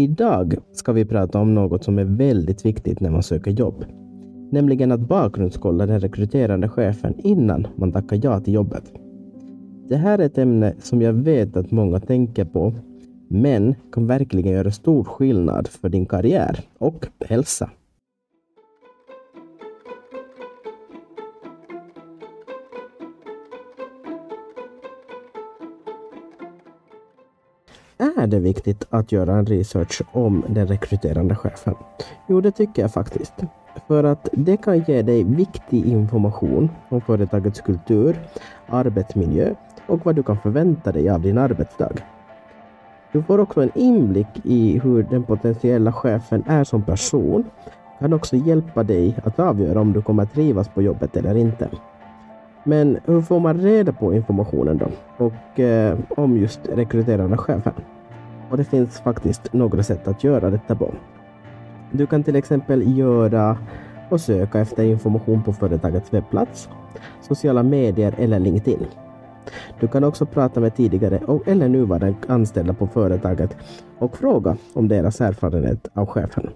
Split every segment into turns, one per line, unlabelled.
Idag ska vi prata om något som är väldigt viktigt när man söker jobb. Nämligen att bakgrundskolla den rekryterande chefen innan man tackar ja till jobbet. Det här är ett ämne som jag vet att många tänker på, men kan verkligen göra stor skillnad för din karriär och hälsa. Är det viktigt att göra en research om den rekryterande chefen? Jo, det tycker jag faktiskt. För att det kan ge dig viktig information om företagets kultur, arbetsmiljö och vad du kan förvänta dig av din arbetsdag. Du får också en inblick i hur den potentiella chefen är som person kan också hjälpa dig att avgöra om du kommer att trivas på jobbet eller inte. Men hur får man reda på informationen då? Och eh, om just rekryterande chefen? Och det finns faktiskt några sätt att göra detta på. Du kan till exempel göra och söka efter information på företagets webbplats, sociala medier eller LinkedIn. Du kan också prata med tidigare eller nuvarande anställda på företaget och fråga om deras erfarenhet av chefen.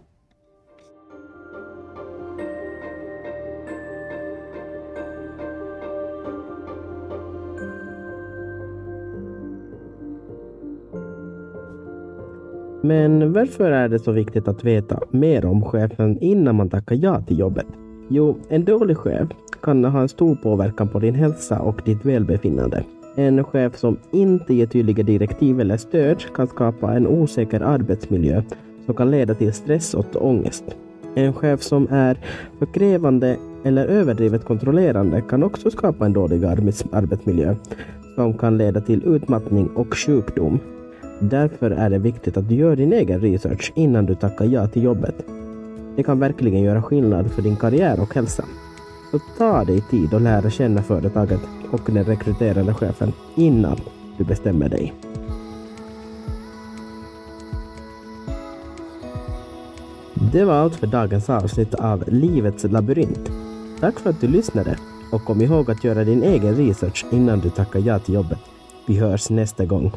Men varför är det så viktigt att veta mer om chefen innan man tackar ja till jobbet? Jo, en dålig chef kan ha en stor påverkan på din hälsa och ditt välbefinnande. En chef som inte ger tydliga direktiv eller stöd kan skapa en osäker arbetsmiljö som kan leda till stress och ångest. En chef som är för krävande eller överdrivet kontrollerande kan också skapa en dålig arbetsmiljö som kan leda till utmattning och sjukdom. Därför är det viktigt att du gör din egen research innan du tackar ja till jobbet. Det kan verkligen göra skillnad för din karriär och hälsa. Så ta dig tid att lära känna företaget och den rekryterande chefen innan du bestämmer dig. Det var allt för dagens avsnitt av Livets labyrint. Tack för att du lyssnade och kom ihåg att göra din egen research innan du tackar ja till jobbet. Vi hörs nästa gång.